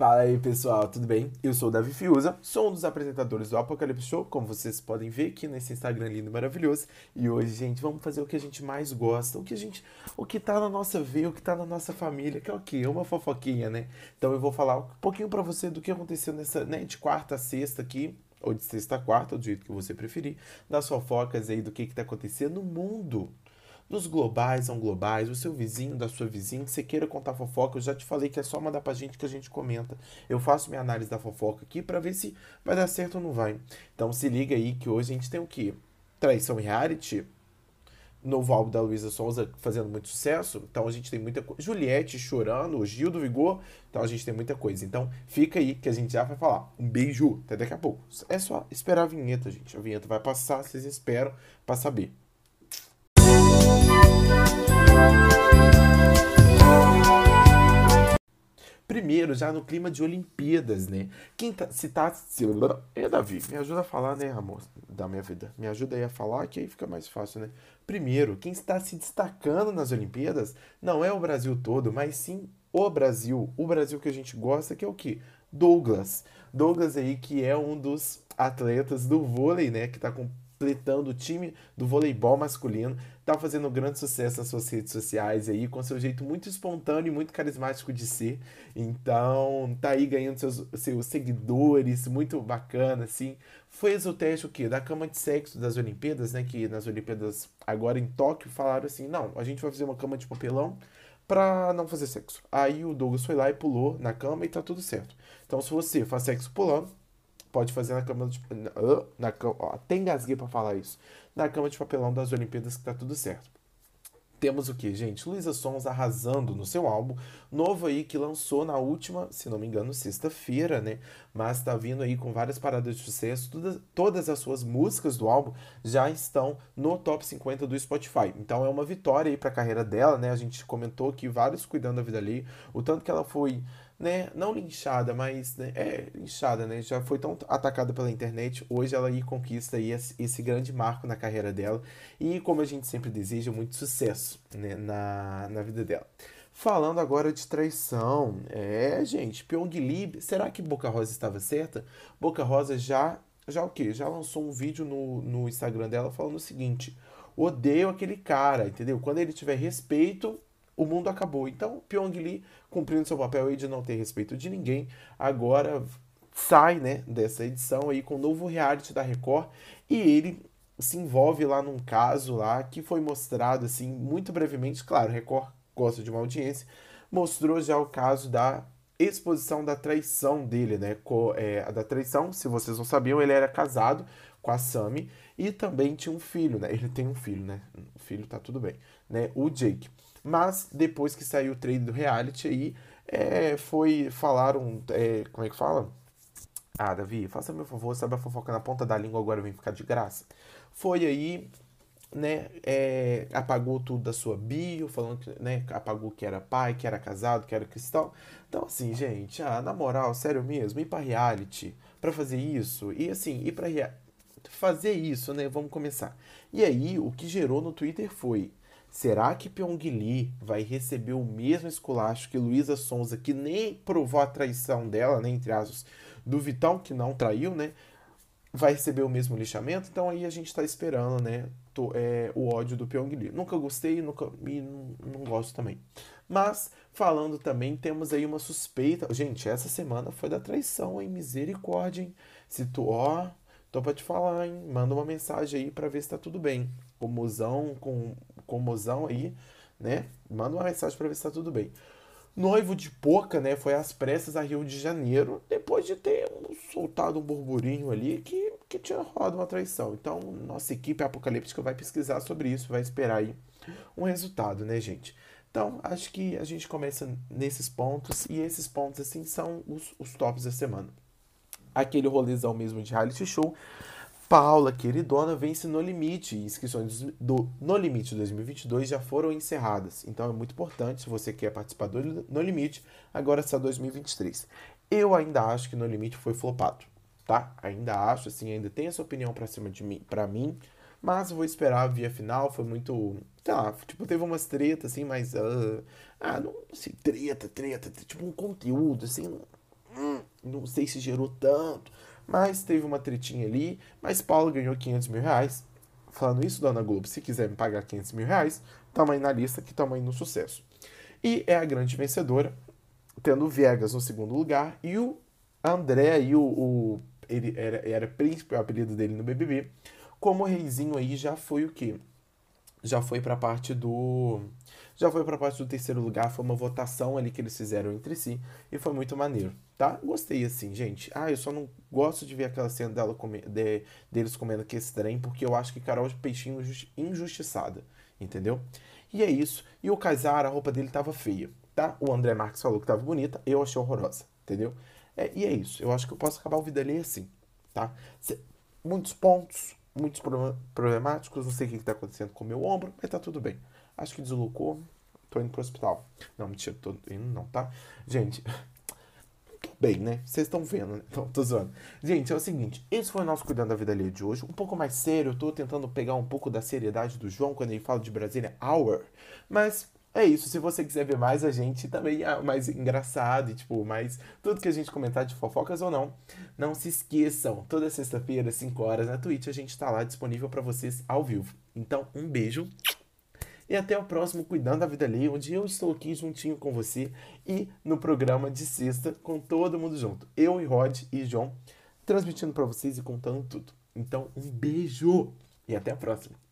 Fala aí pessoal, tudo bem? Eu sou o Davi Fiuza, sou um dos apresentadores do Apocalipse Show, como vocês podem ver aqui nesse Instagram lindo e maravilhoso. E hoje, gente, vamos fazer o que a gente mais gosta, o que a gente, o que tá na nossa veia, o que tá na nossa família, que é o quê? Uma fofoquinha, né? Então eu vou falar um pouquinho para você do que aconteceu nessa, né, de quarta a sexta aqui, ou de sexta a quarta, do jeito que você preferir, das fofocas aí do que que tá acontecendo no mundo dos globais são globais, o seu vizinho, da sua vizinha, que você queira contar fofoca, eu já te falei que é só mandar pra gente que a gente comenta. Eu faço minha análise da fofoca aqui para ver se vai dar certo ou não vai. Então se liga aí que hoje a gente tem o quê? Traição reality, novo álbum da Luísa Souza fazendo muito sucesso, então a gente tem muita coisa. Juliette chorando, o Gil do Vigor, então a gente tem muita coisa. Então fica aí que a gente já vai falar. Um beijo, até daqui a pouco. É só esperar a vinheta, gente. A vinheta vai passar, vocês esperam para saber. Primeiro, já no clima de Olimpíadas, né? Quem tá, se tá. Se, é, Davi, me ajuda a falar, né, amor? Da minha vida. Me ajuda aí a falar, que aí fica mais fácil, né? Primeiro, quem está se destacando nas Olimpíadas não é o Brasil todo, mas sim o Brasil. O Brasil que a gente gosta, que é o quê? Douglas. Douglas aí, que é um dos atletas do vôlei, né? Que tá com completando o time do voleibol masculino, tá fazendo um grande sucesso nas suas redes sociais aí, com seu jeito muito espontâneo e muito carismático de ser. Então, tá aí ganhando seus, seus seguidores, muito bacana, assim. Fez o teste o quê? Da cama de sexo das Olimpíadas, né? Que nas Olimpíadas agora em Tóquio falaram assim: não, a gente vai fazer uma cama de papelão pra não fazer sexo. Aí o Douglas foi lá e pulou na cama e tá tudo certo. Então, se você faz sexo pulando, pode fazer na cama de. Na, ó, até engasguei pra falar isso. Na cama de papelão das Olimpíadas que tá tudo certo. Temos o que, gente? Luísa Sons arrasando no seu álbum, novo aí que lançou na última, se não me engano, sexta-feira, né? Mas tá vindo aí com várias paradas de sucesso. Todas, todas as suas músicas do álbum já estão no top 50 do Spotify. Então é uma vitória aí pra carreira dela, né? A gente comentou que vários cuidando da vida ali, o tanto que ela foi né, não linchada, mas né, é linchada, né, já foi tão atacada pela internet, hoje ela aí conquista aí esse, esse, grande marco na carreira dela e como a gente sempre deseja, muito sucesso né, na, na vida dela. Falando agora de traição, é, gente, Pyong Lee, será que Boca Rosa estava certa? Boca Rosa já, já o quê? Já lançou um vídeo no, no Instagram dela falando o seguinte, odeio aquele cara, entendeu? Quando ele tiver respeito, o mundo acabou. Então, Pyong Lee, cumprindo seu papel aí de não ter respeito de ninguém, agora sai, né, dessa edição aí com o novo reality da Record e ele se envolve lá num caso lá que foi mostrado assim muito brevemente, claro, Record gosta de uma audiência, mostrou já o caso da exposição da traição dele, né, com, é, da traição, se vocês não sabiam, ele era casado com a Sami e também tinha um filho, né, ele tem um filho, né, o filho tá tudo bem, né, o Jake. Mas depois que saiu o trailer do reality aí, é, foi. Falaram. É, como é que fala? Ah, Davi, faça meu favor, sabe a fofoca na ponta da língua, agora vem ficar de graça. Foi aí, né? É, apagou tudo da sua bio, falando que, né? Apagou que era pai, que era casado, que era cristão. Então, assim, gente, ah, na moral, sério mesmo, ir pra reality pra fazer isso, e assim, ir pra fazer isso, né? Vamos começar. E aí, o que gerou no Twitter foi Será que Pyong Lee vai receber o mesmo esculacho que Luísa Sonza, que nem provou a traição dela, né, entre aspas, do Vitão, que não traiu, né? Vai receber o mesmo lixamento? Então aí a gente tá esperando, né? Tô, é, o ódio do Pyong Lee. Nunca gostei nunca, e não, não gosto também. Mas, falando também, temos aí uma suspeita. Gente, essa semana foi da traição, hein? Misericórdia, hein? Se tu, ó, tô pra te falar, hein? Manda uma mensagem aí pra ver se tá tudo bem. Com mozão, com com mozão aí, né? Manda uma mensagem para ver se tá tudo bem. Noivo de Poca, né? Foi às pressas a Rio de Janeiro, depois de ter soltado um burburinho ali que, que tinha rolado uma traição. Então, nossa equipe apocalíptica vai pesquisar sobre isso, vai esperar aí um resultado, né, gente? Então, acho que a gente começa nesses pontos, e esses pontos, assim, são os, os tops da semana. Aquele rolezão mesmo de reality show Paula, queridona, vence No Limite. Inscrições do No Limite 2022 já foram encerradas. Então é muito importante, se você quer participar do No Limite, agora está 2023. Eu ainda acho que No Limite foi flopado, tá? Ainda acho, assim, ainda tem essa opinião pra cima de mim, pra mim, mas vou esperar a via final, foi muito, sei lá, tipo, teve umas tretas, assim, mas, uh, ah, não, assim, treta, treta, tipo um conteúdo, assim, Não sei se gerou tanto, mas teve uma tretinha ali. Mas Paula ganhou 500 mil reais. Falando isso, dona Globo, se quiser me pagar 500 mil reais, tamo aí na lista que tamo aí no sucesso. E é a grande vencedora, tendo o Viegas no segundo lugar e o André aí, o, o ele era, era príncipe, o apelido dele no BBB, como reizinho aí já foi o quê? Já foi pra parte do já foi pra parte do terceiro lugar, foi uma votação ali que eles fizeram entre si e foi muito maneiro, tá? Gostei assim, gente. Ah, eu só não gosto de ver aquela cena dela de, deles comendo aquele trem, porque eu acho que Carol de Peixinho injustiçada, entendeu? E é isso. E o Kaysar, a roupa dele tava feia, tá? O André Marques falou que tava bonita, eu achei horrorosa, entendeu? É, e é isso. Eu acho que eu posso acabar o vida ali assim, tá? Muitos pontos, muitos problemáticos, não sei o que está acontecendo com o meu ombro, mas tá tudo bem. Acho que deslocou, tô indo pro hospital. Não, mentira, tô indo não, tá? Gente, tô bem, né? Vocês estão vendo, né? Não, tô zoando. Gente, é o seguinte, esse foi o nosso Cuidando da Vida ali de hoje. Um pouco mais sério, eu tô tentando pegar um pouco da seriedade do João quando ele fala de Brasília Hour, mas é isso, se você quiser ver mais a gente também é mais engraçado e tipo, mais tudo que a gente comentar de fofocas ou não, não se esqueçam, toda sexta-feira, 5 horas na Twitch, a gente tá lá disponível para vocês ao vivo. Então, um beijo e até o próximo Cuidando da Vida Ali, onde eu estou aqui juntinho com você e no programa de sexta com todo mundo junto. Eu e Rod e João transmitindo para vocês e contando tudo. Então, um beijo e até a próxima.